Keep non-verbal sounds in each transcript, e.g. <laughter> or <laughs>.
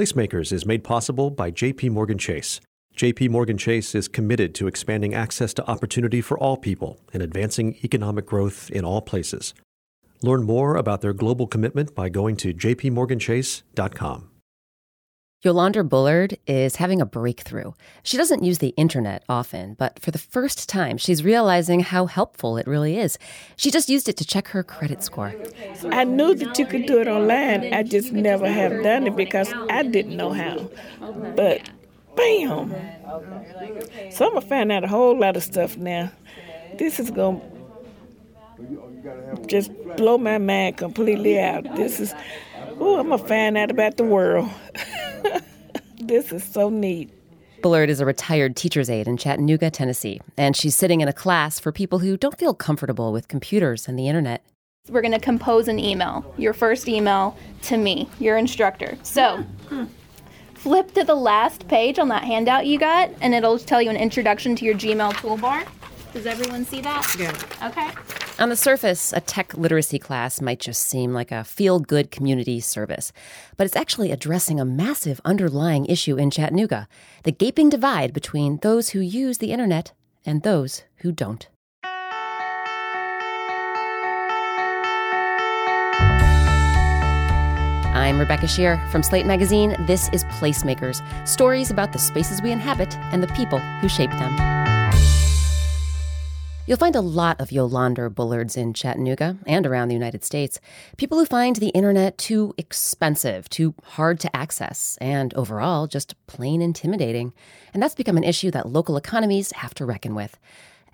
Placemakers is made possible by JP Morgan Chase. JP Morgan Chase is committed to expanding access to opportunity for all people and advancing economic growth in all places. Learn more about their global commitment by going to jpmorganchase.com. Yolanda Bullard is having a breakthrough. She doesn't use the internet often, but for the first time, she's realizing how helpful it really is. She just used it to check her credit score. I knew that you could do it online. I just never have done it because I didn't know how. But bam! So I'm gonna find out a whole lot of stuff now. This is gonna just blow my mind completely out. This is, oh, I'm gonna find out about the world. <laughs> <laughs> this is so neat. Bullard is a retired teacher's aide in Chattanooga, Tennessee, and she's sitting in a class for people who don't feel comfortable with computers and the internet. We're going to compose an email, your first email to me, your instructor. So, flip to the last page on that handout you got, and it'll tell you an introduction to your Gmail toolbar. Does everyone see that? Yeah. Okay. On the surface, a tech literacy class might just seem like a feel good community service, but it's actually addressing a massive underlying issue in Chattanooga the gaping divide between those who use the internet and those who don't. I'm Rebecca Sheir from Slate Magazine. This is Placemakers stories about the spaces we inhabit and the people who shape them. You'll find a lot of Yolanda Bullards in Chattanooga and around the United States. People who find the internet too expensive, too hard to access, and overall just plain intimidating. And that's become an issue that local economies have to reckon with.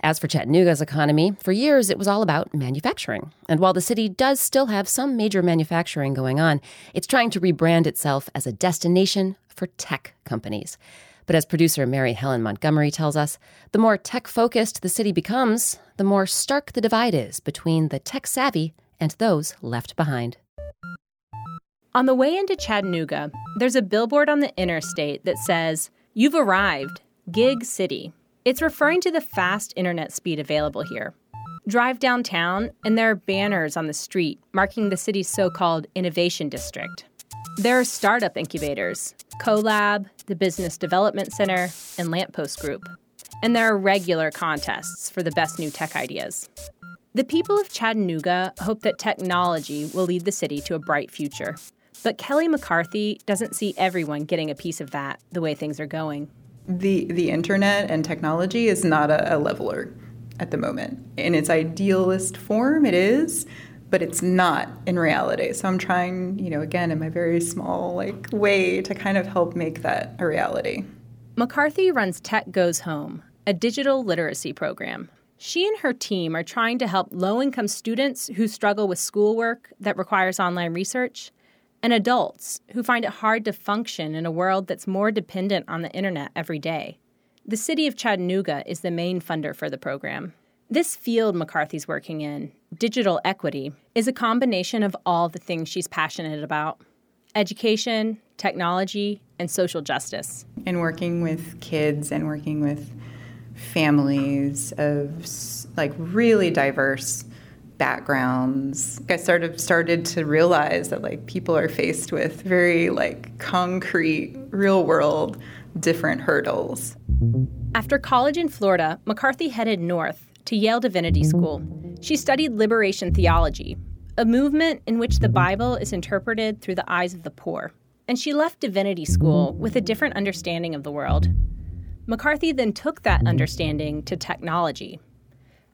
As for Chattanooga's economy, for years it was all about manufacturing. And while the city does still have some major manufacturing going on, it's trying to rebrand itself as a destination for tech companies. But as producer Mary Helen Montgomery tells us, the more tech focused the city becomes, the more stark the divide is between the tech savvy and those left behind. On the way into Chattanooga, there's a billboard on the interstate that says, You've arrived, Gig City. It's referring to the fast internet speed available here. Drive downtown, and there are banners on the street marking the city's so called innovation district. There are startup incubators, CoLab, the Business Development Center, and Lamppost Group. And there are regular contests for the best new tech ideas. The people of Chattanooga hope that technology will lead the city to a bright future. But Kelly McCarthy doesn't see everyone getting a piece of that the way things are going. The, the internet and technology is not a, a leveler at the moment. In its idealist form, it is, but it's not in reality. So I'm trying, you know, again in my very small like way to kind of help make that a reality. McCarthy runs Tech Goes Home, a digital literacy program. She and her team are trying to help low income students who struggle with schoolwork that requires online research and adults who find it hard to function in a world that's more dependent on the internet every day. The city of Chattanooga is the main funder for the program. This field McCarthy's working in, digital equity, is a combination of all the things she's passionate about education, technology, and social justice. And working with kids and working with families of like really diverse backgrounds. I sort of started to realize that like people are faced with very like concrete, real world different hurdles. After college in Florida, McCarthy headed north to Yale Divinity School. She studied liberation theology, a movement in which the Bible is interpreted through the eyes of the poor. And she left divinity school with a different understanding of the world. McCarthy then took that understanding to technology.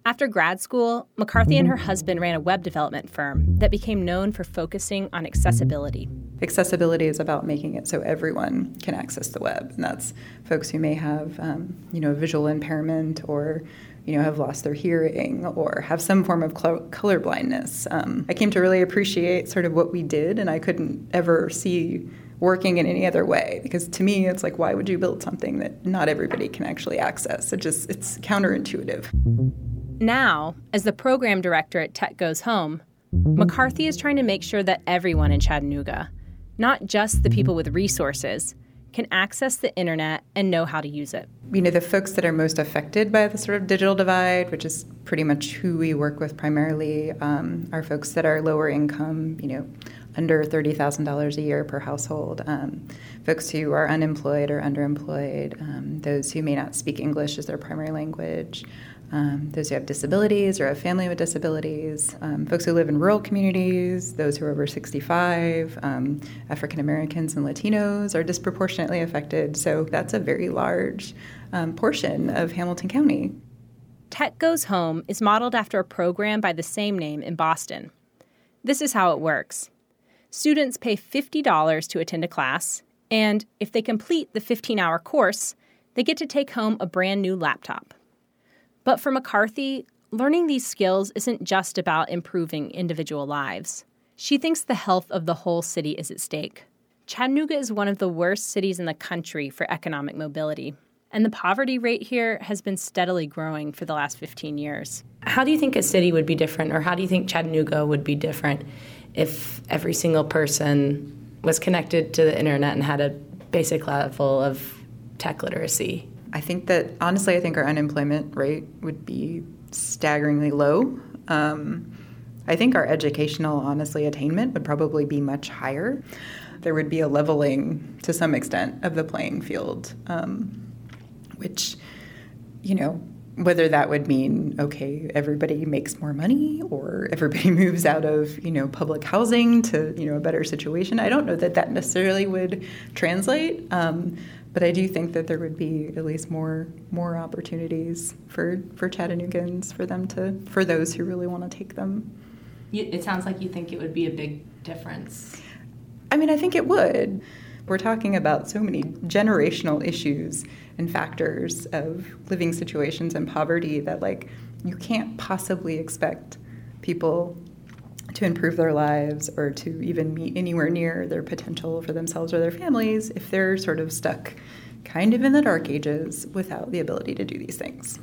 After grad school, McCarthy and her husband ran a web development firm that became known for focusing on accessibility. Accessibility is about making it so everyone can access the web, and that's folks who may have, um, you know, visual impairment or you know, have lost their hearing or have some form of color blindness. Um, I came to really appreciate sort of what we did, and I couldn't ever see working in any other way because to me it's like why would you build something that not everybody can actually access it just it's counterintuitive now as the program director at tech goes home mccarthy is trying to make sure that everyone in chattanooga not just the people with resources can access the internet and know how to use it. You know, the folks that are most affected by the sort of digital divide, which is pretty much who we work with primarily, um, are folks that are lower income, you know, under $30,000 a year per household, um, folks who are unemployed or underemployed, um, those who may not speak English as their primary language, um, those who have disabilities or have family with disabilities, um, folks who live in rural communities, those who are over 65, um, African Americans and Latinos are disproportionately affected. So that's a very large um, portion of Hamilton County. Tech Goes Home is modeled after a program by the same name in Boston. This is how it works students pay $50 to attend a class, and if they complete the 15 hour course, they get to take home a brand new laptop. But for McCarthy, learning these skills isn't just about improving individual lives. She thinks the health of the whole city is at stake. Chattanooga is one of the worst cities in the country for economic mobility, and the poverty rate here has been steadily growing for the last 15 years. How do you think a city would be different, or how do you think Chattanooga would be different if every single person was connected to the internet and had a basic level of tech literacy? I think that honestly, I think our unemployment rate would be staggeringly low. Um, I think our educational, honestly, attainment would probably be much higher. There would be a leveling to some extent of the playing field, um, which, you know, whether that would mean okay everybody makes more money or <laughs> everybody moves out of you know public housing to you know a better situation i don't know that that necessarily would translate um, but I do think that there would be at least more more opportunities for for Chattanoogans for them to for those who really want to take them. It sounds like you think it would be a big difference. I mean, I think it would. We're talking about so many generational issues and factors of living situations and poverty that like you can't possibly expect people to improve their lives or to even meet anywhere near their potential for themselves or their families if they're sort of stuck kind of in the dark ages without the ability to do these things.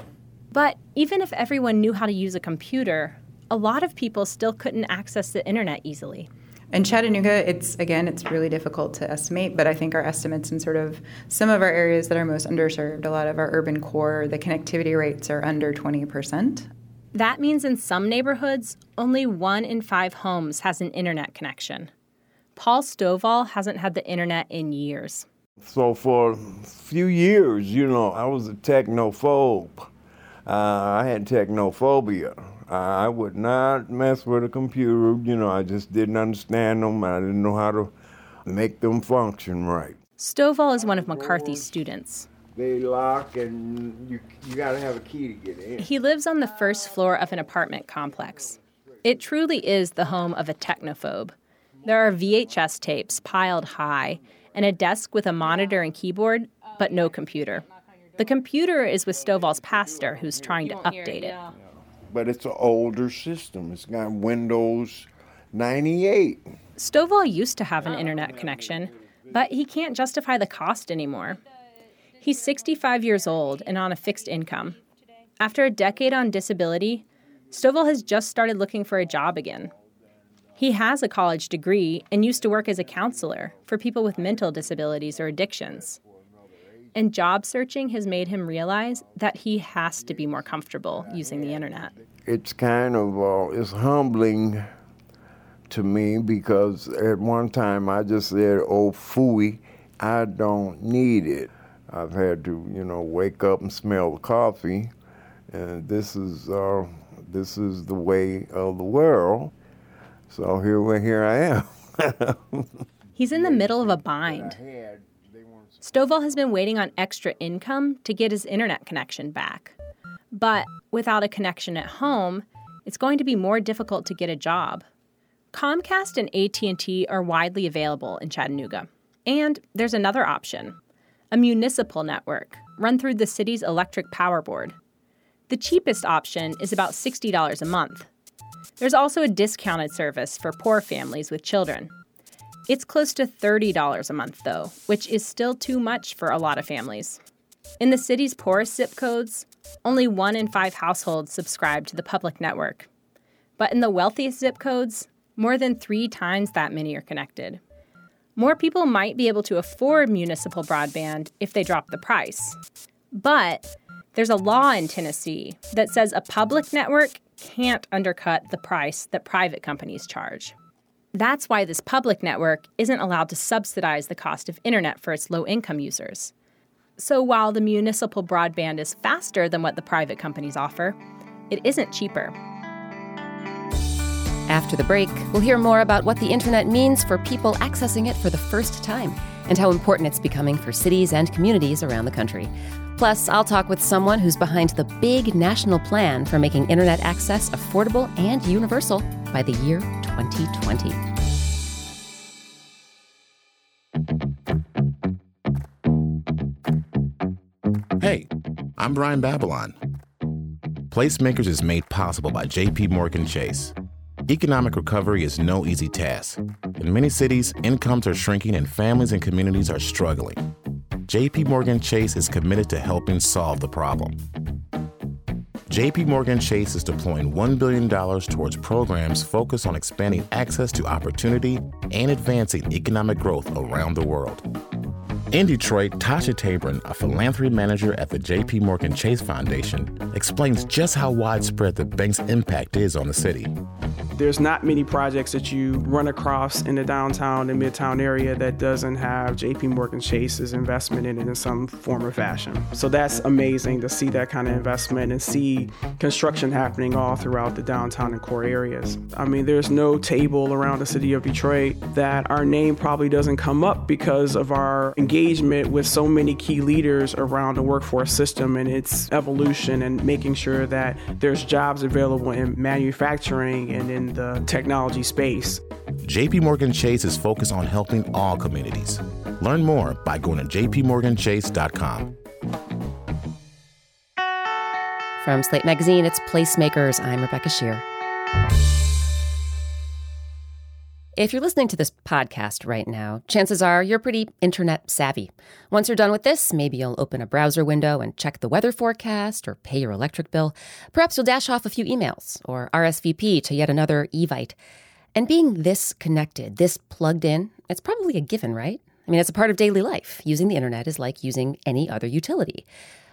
But even if everyone knew how to use a computer, a lot of people still couldn't access the internet easily. In Chattanooga, it's again, it's really difficult to estimate, but I think our estimates in sort of some of our areas that are most underserved, a lot of our urban core, the connectivity rates are under 20%. That means in some neighborhoods, only one in five homes has an internet connection. Paul Stovall hasn't had the internet in years. So for a few years, you know, I was a technophobe. Uh, I had technophobia. I would not mess with a computer. You know, I just didn't understand them. I didn't know how to make them function right. Stovall is one of McCarthy's students they lock and you, you got to have a key to get in. He lives on the first floor of an apartment complex. It truly is the home of a technophobe. There are VHS tapes piled high and a desk with a monitor and keyboard, but no computer. The computer is with Stovall's pastor, who's trying to update it. But it's an older system. It's got Windows 98. Stovall used to have an internet connection, but he can't justify the cost anymore. He's 65 years old and on a fixed income. After a decade on disability, Stovall has just started looking for a job again. He has a college degree and used to work as a counselor for people with mental disabilities or addictions. And job searching has made him realize that he has to be more comfortable using the internet. It's kind of uh, it's humbling to me because at one time I just said, "Oh, fooey, I don't need it." I've had to, you know, wake up and smell the coffee, and this is uh, this is the way of the world. So here, here I am. <laughs> He's in the middle of a bind. Stovall has been waiting on extra income to get his internet connection back. But without a connection at home, it's going to be more difficult to get a job. Comcast and AT&T are widely available in Chattanooga. And there's another option a municipal network run through the city's electric power board. The cheapest option is about $60 a month. There's also a discounted service for poor families with children. It's close to $30 a month, though, which is still too much for a lot of families. In the city's poorest zip codes, only one in five households subscribe to the public network. But in the wealthiest zip codes, more than three times that many are connected more people might be able to afford municipal broadband if they drop the price. But there's a law in Tennessee that says a public network can't undercut the price that private companies charge. That's why this public network isn't allowed to subsidize the cost of internet for its low income users. So while the municipal broadband is faster than what the private companies offer, it isn't cheaper. After the break, we'll hear more about what the internet means for people accessing it for the first time and how important it's becoming for cities and communities around the country. Plus, I'll talk with someone who's behind the big national plan for making internet access affordable and universal by the year 2020. Hey, I'm Brian Babylon. Placemakers is made possible by JP Morgan Chase. Economic recovery is no easy task. In many cities, incomes are shrinking and families and communities are struggling. JP Morgan Chase is committed to helping solve the problem. JP Morgan Chase is deploying $1 billion towards programs focused on expanding access to opportunity and advancing economic growth around the world. In Detroit, Tasha Tabron, a philanthropy manager at the JP Morgan Chase Foundation, explains just how widespread the bank's impact is on the city. There's not many projects that you run across in the downtown and midtown area that doesn't have JP Morgan Chase's investment in it in some form or fashion. So that's amazing to see that kind of investment and see construction happening all throughout the downtown and core areas. I mean, there's no table around the city of Detroit that our name probably doesn't come up because of our engagement with so many key leaders around the workforce system and its evolution and making sure that there's jobs available in manufacturing and in the technology space. JP Morgan Chase is focused on helping all communities. Learn more by going to jpmorganchase.com. From Slate Magazine, it's Placemakers. I'm Rebecca Sheir. If you're listening to this podcast right now, chances are you're pretty internet savvy. Once you're done with this, maybe you'll open a browser window and check the weather forecast or pay your electric bill. Perhaps you'll dash off a few emails or RSVP to yet another Evite. And being this connected, this plugged in, it's probably a given, right? I mean, it's a part of daily life. Using the internet is like using any other utility.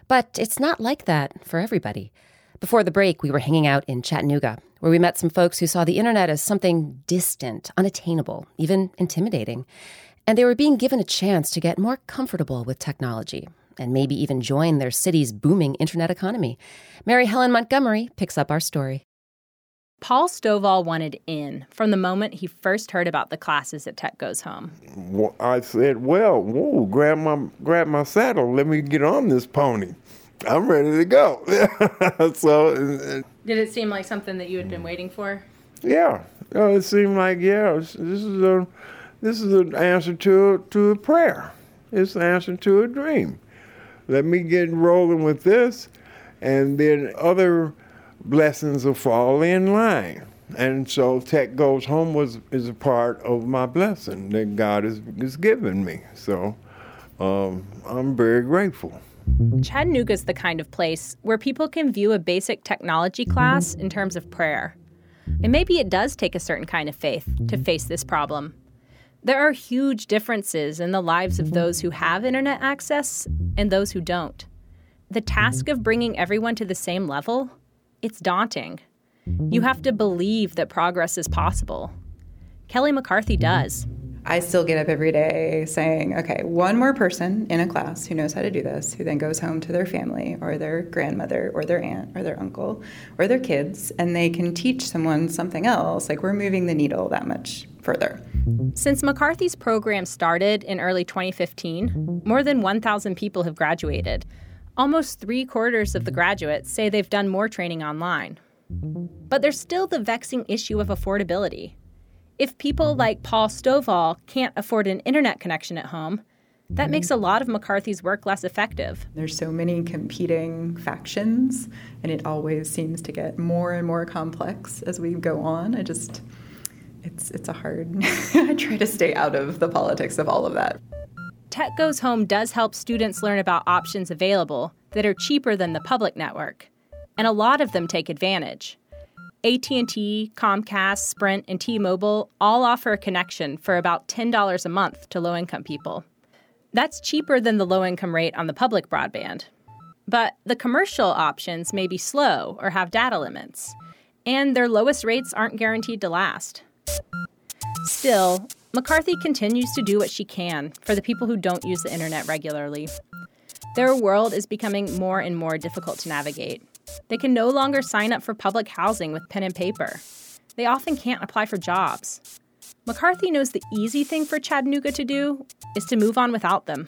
But it's not like that for everybody. Before the break, we were hanging out in Chattanooga, where we met some folks who saw the internet as something distant, unattainable, even intimidating. And they were being given a chance to get more comfortable with technology and maybe even join their city's booming internet economy. Mary Helen Montgomery picks up our story. Paul Stovall wanted in from the moment he first heard about the classes at Tech Goes Home. I said, "Well, whoa, grab my grab my saddle. Let me get on this pony." I'm ready to go. <laughs> so, did it seem like something that you had been waiting for? Yeah, Oh, it seemed like yeah, this is a this is an answer to to a prayer. It's an answer to a dream. Let me get rolling with this, and then other blessings will fall in line. And so Tech Goes Home was is a part of my blessing that God has, has given me. So um, I'm very grateful. Chattanooga is the kind of place where people can view a basic technology class in terms of prayer. And maybe it does take a certain kind of faith to face this problem. There are huge differences in the lives of those who have internet access and those who don't. The task of bringing everyone to the same level, it's daunting. You have to believe that progress is possible. Kelly McCarthy does. I still get up every day saying, okay, one more person in a class who knows how to do this, who then goes home to their family or their grandmother or their aunt or their uncle or their kids, and they can teach someone something else. Like we're moving the needle that much further. Since McCarthy's program started in early 2015, more than 1,000 people have graduated. Almost three quarters of the graduates say they've done more training online. But there's still the vexing issue of affordability. If people mm-hmm. like Paul Stovall can't afford an internet connection at home, that makes a mm-hmm. lot of McCarthy's work less effective. There's so many competing factions, and it always seems to get more and more complex as we go on. I just, it's it's a hard. <laughs> I try to stay out of the politics of all of that. Tech Goes Home does help students learn about options available that are cheaper than the public network, and a lot of them take advantage. AT&T, Comcast, Sprint, and T-Mobile all offer a connection for about $10 a month to low-income people. That's cheaper than the low-income rate on the public broadband. But the commercial options may be slow or have data limits, and their lowest rates aren't guaranteed to last. Still, McCarthy continues to do what she can for the people who don't use the internet regularly. Their world is becoming more and more difficult to navigate. They can no longer sign up for public housing with pen and paper. They often can't apply for jobs. McCarthy knows the easy thing for Chattanooga to do is to move on without them.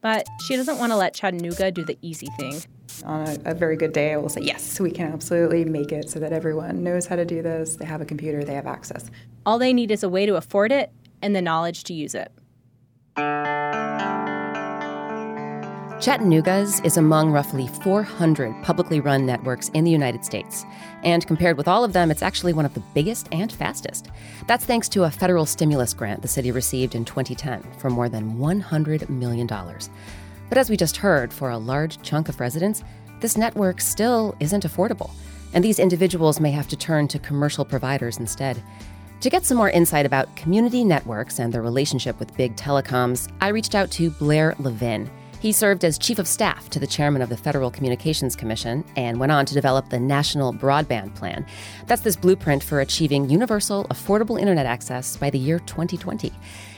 But she doesn't want to let Chattanooga do the easy thing. On a, a, very good day, I will say, yes, we can absolutely make it so that everyone knows how to do this. They have a computer, they have access. All they need is a way to afford it and the knowledge to use it. Chattanooga's is among roughly 400 publicly run networks in the United States. And compared with all of them, it's actually one of the biggest and fastest. That's thanks to a federal stimulus grant the city received in 2010 for more than $100 million. But as we just heard, for a large chunk of residents, this network still isn't affordable. And these individuals may have to turn to commercial providers instead. To get some more insight about community networks and their relationship with big telecoms, I reached out to Blair Levin. He served as chief of staff to the chairman of the Federal Communications Commission and went on to develop the National Broadband Plan. That's this blueprint for achieving universal, affordable internet access by the year 2020.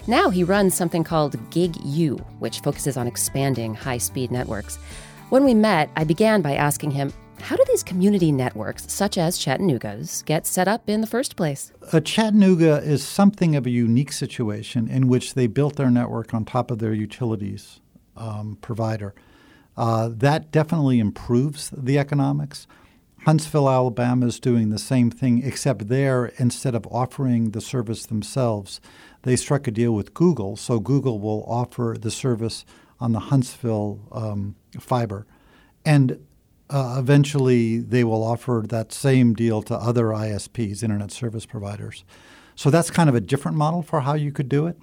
Now he runs something called Gig U, which focuses on expanding high speed networks. When we met, I began by asking him how do these community networks, such as Chattanooga's, get set up in the first place? Uh, Chattanooga is something of a unique situation in which they built their network on top of their utilities um, provider. Uh, that definitely improves the economics. Huntsville, Alabama is doing the same thing, except there, instead of offering the service themselves, they struck a deal with Google. So Google will offer the service on the Huntsville um, fiber. And uh, eventually, they will offer that same deal to other ISPs, internet service providers. So that's kind of a different model for how you could do it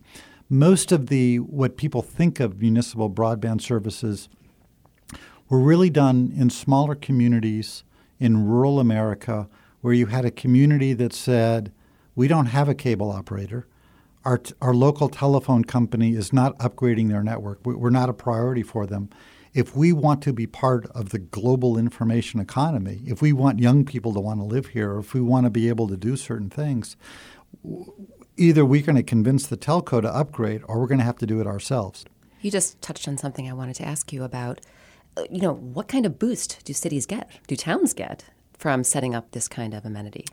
most of the what people think of municipal broadband services were really done in smaller communities in rural America where you had a community that said, we don't have a cable operator. Our, t- our local telephone company is not upgrading their network. We're not a priority for them. If we want to be part of the global information economy, if we want young people to want to live here, if we want to be able to do certain things, either we're going to convince the telco to upgrade or we're going to have to do it ourselves. You just touched on something I wanted to ask you about. Uh, you know, what kind of boost do cities get, do towns get from setting up this kind of amenity?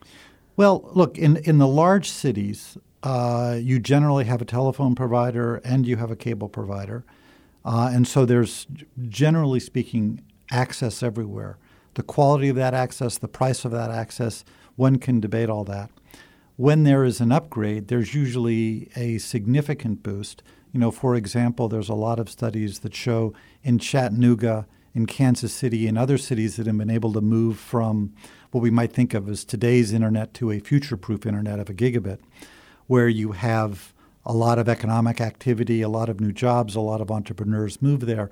Well, look, in, in the large cities, uh, you generally have a telephone provider and you have a cable provider. Uh, and so there's, generally speaking, access everywhere. The quality of that access, the price of that access, one can debate all that when there is an upgrade, there's usually a significant boost. You know, for example, there's a lot of studies that show in Chattanooga, in Kansas City, and other cities that have been able to move from what we might think of as today's internet to a future proof internet of a gigabit, where you have a lot of economic activity, a lot of new jobs, a lot of entrepreneurs move there.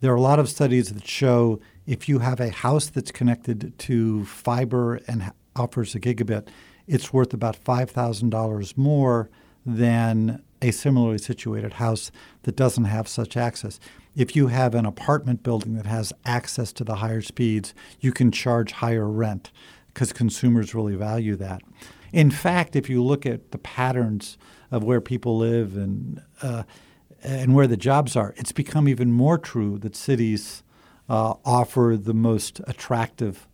There are a lot of studies that show if you have a house that's connected to fiber and offers a gigabit, it's worth about $5,000 more than a similarly situated house that doesn't have such access. If you have an apartment building that has access to the higher speeds, you can charge higher rent because consumers really value that. In fact, if you look at the patterns of where people live and uh, and where the jobs are, it's become even more true that cities uh, offer the most attractive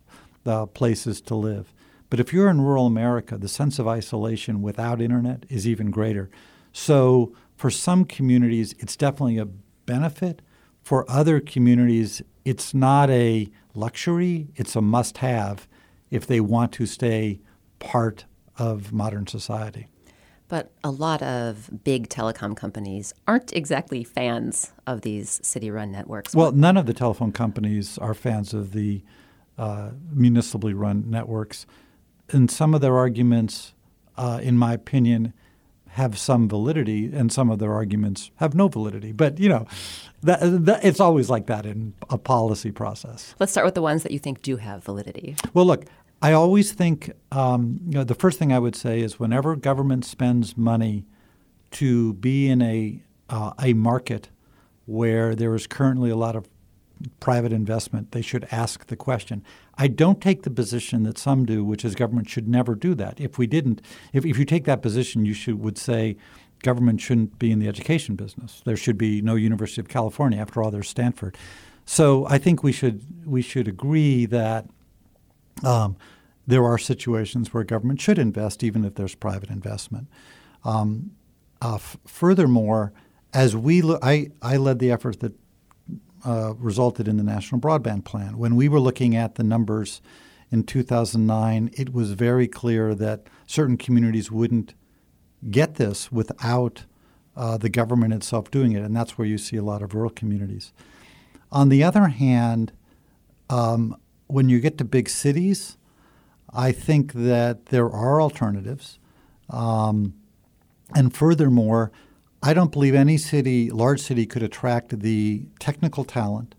uh, places to live. But if you're in rural America, the sense of isolation without internet is even greater. So for some communities, it's definitely a benefit. For other communities, it's not a luxury, it's a must have if they want to stay part of modern society. But a lot of big telecom companies aren't exactly fans of these city run networks. Well, none of the telephone companies are fans of the uh, municipally run networks and some of their arguments, uh, in my opinion, have some validity, and some of their arguments have no validity. But you know, that, that, it's always like that in a policy process. Let's start with the ones that you think do have validity. Well, look, I always think um, you know the first thing I would say is whenever government spends money to be in a uh, a market where there is currently a lot of private investment, they should ask the question. I don't take the position that some do, which is government should never do that. If we didn't, if, if you take that position, you should would say government shouldn't be in the education business. There should be no University of California. After all, there's Stanford. So I think we should we should agree that um, there are situations where government should invest, even if there's private investment. Um, uh, f- furthermore, as we lo- I, I led the effort that uh, resulted in the National Broadband Plan. When we were looking at the numbers in 2009, it was very clear that certain communities wouldn't get this without uh, the government itself doing it, and that's where you see a lot of rural communities. On the other hand, um, when you get to big cities, I think that there are alternatives. Um, and furthermore, I don't believe any city, large city, could attract the technical talent.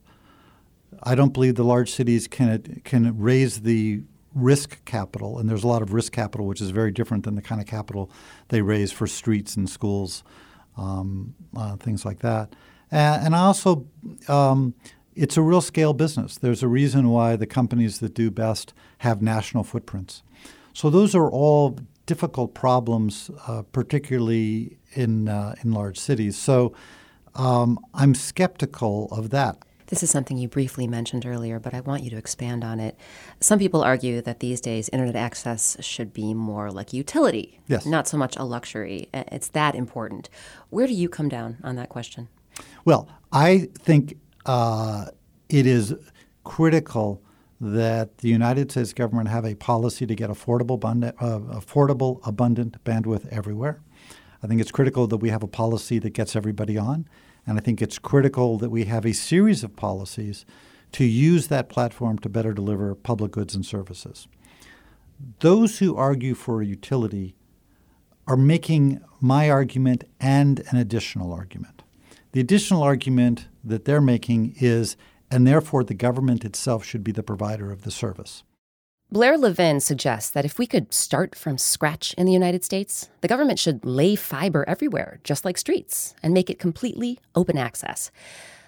I don't believe the large cities can can raise the risk capital, and there's a lot of risk capital, which is very different than the kind of capital they raise for streets and schools, um, uh, things like that. And, and also, um, it's a real scale business. There's a reason why the companies that do best have national footprints. So those are all difficult problems, uh, particularly in uh, in large cities. So um, I'm skeptical of that. This is something you briefly mentioned earlier, but I want you to expand on it. Some people argue that these days internet access should be more like utility, yes. not so much a luxury. It's that important. Where do you come down on that question? Well, I think uh, it is critical that the United States government have a policy to get affordable, abundant, uh, affordable, abundant bandwidth everywhere. I think it's critical that we have a policy that gets everybody on, and I think it's critical that we have a series of policies to use that platform to better deliver public goods and services. Those who argue for a utility are making my argument and an additional argument. The additional argument that they're making is and therefore the government itself should be the provider of the service. Blair Levin suggests that if we could start from scratch in the United States, the government should lay fiber everywhere, just like streets, and make it completely open access.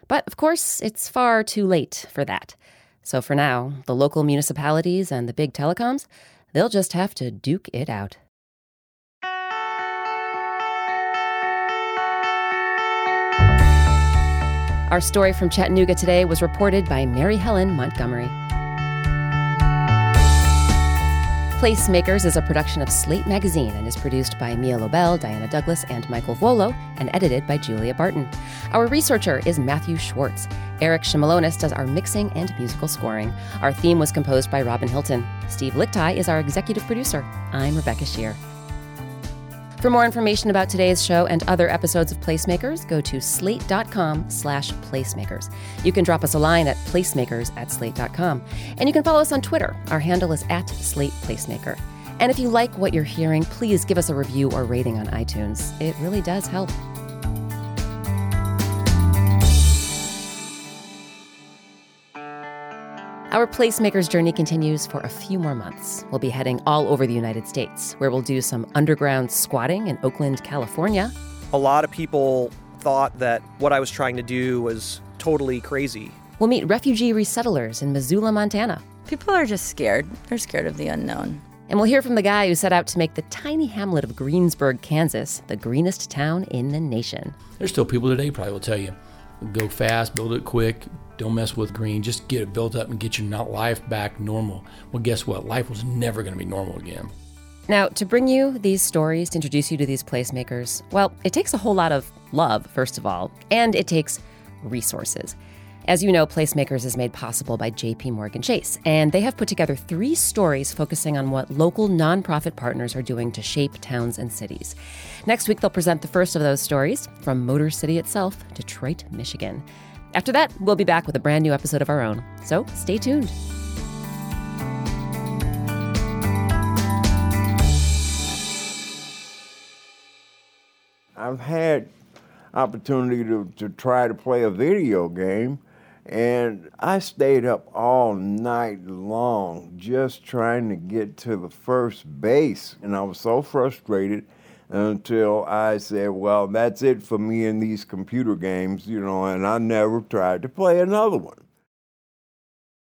But of course, it's far too late for that. So for now, the local municipalities and the big telecoms, they'll just have to duke it out. Our story from Chattanooga today was reported by Mary Helen Montgomery. Placemakers is a production of Slate Magazine and is produced by Mia Lobel, Diana Douglas, and Michael Vuolo, and edited by Julia Barton. Our researcher is Matthew Schwartz. Eric Shimelonis does our mixing and musical scoring. Our theme was composed by Robin Hilton. Steve Lickteig is our executive producer. I'm Rebecca Sheir. For more information about today's show and other episodes of Placemakers, go to slate.com slash placemakers. You can drop us a line at placemakers at slate.com. And you can follow us on Twitter. Our handle is at slate placemaker. And if you like what you're hearing, please give us a review or rating on iTunes. It really does help. Our Placemakers journey continues for a few more months. We'll be heading all over the United States, where we'll do some underground squatting in Oakland, California. A lot of people thought that what I was trying to do was totally crazy. We'll meet refugee resettlers in Missoula, Montana. People are just scared. They're scared of the unknown. And we'll hear from the guy who set out to make the tiny hamlet of Greensburg, Kansas, the greenest town in the nation. There's still people today probably will tell you go fast, build it quick, don't mess with green. Just get it built up and get your life back normal. Well, guess what? Life was never going to be normal again. Now, to bring you these stories, to introduce you to these placemakers, well, it takes a whole lot of love, first of all, and it takes resources. As you know, Placemakers is made possible by JP Morgan Chase, and they have put together three stories focusing on what local nonprofit partners are doing to shape towns and cities. Next week, they'll present the first of those stories from Motor City itself, Detroit, Michigan. After that, we'll be back with a brand new episode of our own. So stay tuned. I've had opportunity to, to try to play a video game and I stayed up all night long just trying to get to the first base and I was so frustrated until I said, well, that's it for me in these computer games, you know, and I never tried to play another one.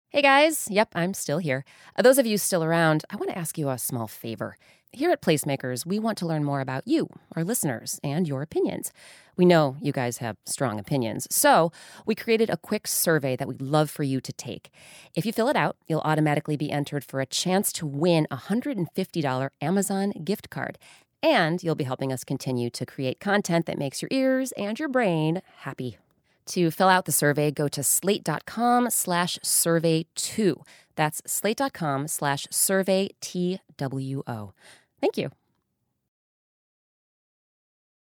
Hey guys, yep, I'm still here. Uh, those of you still around, I want to ask you a small favor. Here at Placemakers, we want to learn more about you, our listeners, and your opinions. We know you guys have strong opinions, so we created a quick survey that we'd love for you to take. If you fill it out, you'll automatically be entered for a chance to win a $150 Amazon gift card. And you'll be helping us continue to create content that makes your ears and your brain happy. To fill out the survey, go to slate.com slash survey two. That's slate.com slash survey T W O. Thank you.